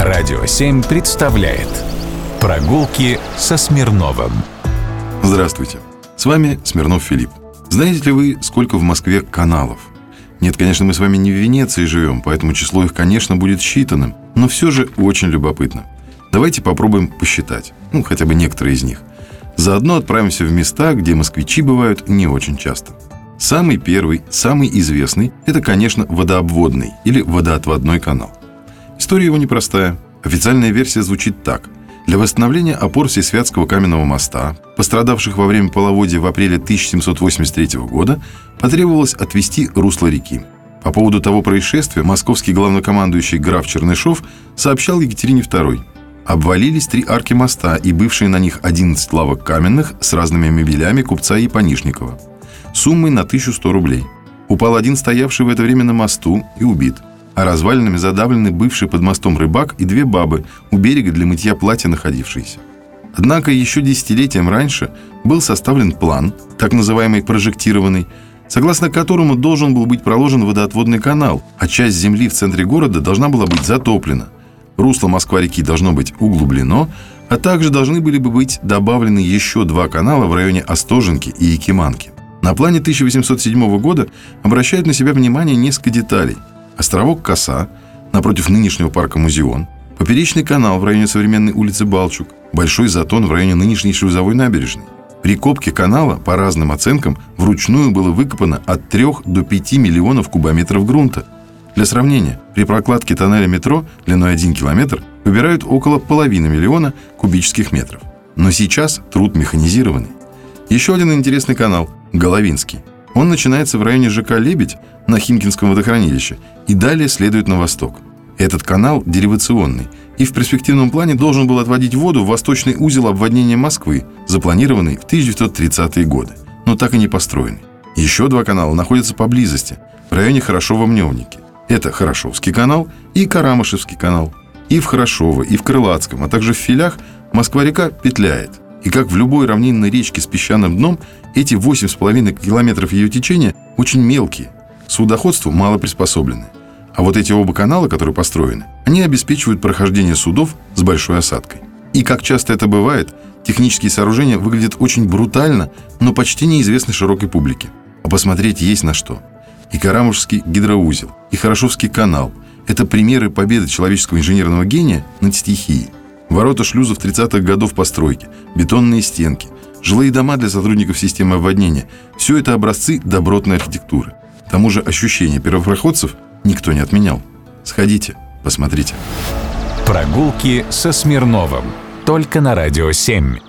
Радио 7 представляет Прогулки со Смирновым Здравствуйте, с вами Смирнов Филипп. Знаете ли вы, сколько в Москве каналов? Нет, конечно, мы с вами не в Венеции живем, поэтому число их, конечно, будет считанным, но все же очень любопытно. Давайте попробуем посчитать, ну, хотя бы некоторые из них. Заодно отправимся в места, где москвичи бывают не очень часто. Самый первый, самый известный – это, конечно, водообводный или водоотводной канал. История его непростая. Официальная версия звучит так. Для восстановления опор Всесвятского каменного моста, пострадавших во время половодья в апреле 1783 года, потребовалось отвести русло реки. По поводу того происшествия московский главнокомандующий граф Чернышов сообщал Екатерине II. Обвалились три арки моста и бывшие на них 11 лавок каменных с разными мебелями купца Епанишникова. Суммой на 1100 рублей. Упал один стоявший в это время на мосту и убит – а развалинами задавлены бывший под мостом рыбак и две бабы, у берега для мытья платья находившиеся. Однако еще десятилетием раньше был составлен план, так называемый прожектированный, согласно которому должен был быть проложен водоотводный канал, а часть земли в центре города должна была быть затоплена. Русло Москва-реки должно быть углублено, а также должны были бы быть добавлены еще два канала в районе Остоженки и Якиманки. На плане 1807 года обращают на себя внимание несколько деталей – островок Коса, напротив нынешнего парка Музеон, поперечный канал в районе современной улицы Балчук, большой затон в районе нынешней Шлюзовой набережной. При копке канала, по разным оценкам, вручную было выкопано от 3 до 5 миллионов кубометров грунта. Для сравнения, при прокладке тоннеля метро длиной 1 километр выбирают около половины миллиона кубических метров. Но сейчас труд механизированный. Еще один интересный канал – Головинский – он начинается в районе ЖК «Лебедь» на Химкинском водохранилище и далее следует на восток. Этот канал деривационный и в перспективном плане должен был отводить воду в восточный узел обводнения Москвы, запланированный в 1930-е годы, но так и не построенный. Еще два канала находятся поблизости, в районе Хорошова-Мневники. Это Хорошовский канал и Карамышевский канал. И в Хорошово, и в Крылатском, а также в Филях Москва-река петляет. И как в любой равнинной речке с песчаным дном, эти 8,5 километров ее течения очень мелкие, судоходству мало приспособлены. А вот эти оба канала, которые построены, они обеспечивают прохождение судов с большой осадкой. И как часто это бывает, технические сооружения выглядят очень брутально, но почти неизвестны широкой публике. А посмотреть есть на что. И Карамушский гидроузел, и Хорошовский канал – это примеры победы человеческого инженерного гения над стихией – Ворота шлюзов 30-х годов постройки, бетонные стенки, жилые дома для сотрудников системы обводнения – все это образцы добротной архитектуры. Тому же ощущение первопроходцев никто не отменял. Сходите, посмотрите. Прогулки со Смирновым. Только на «Радио 7».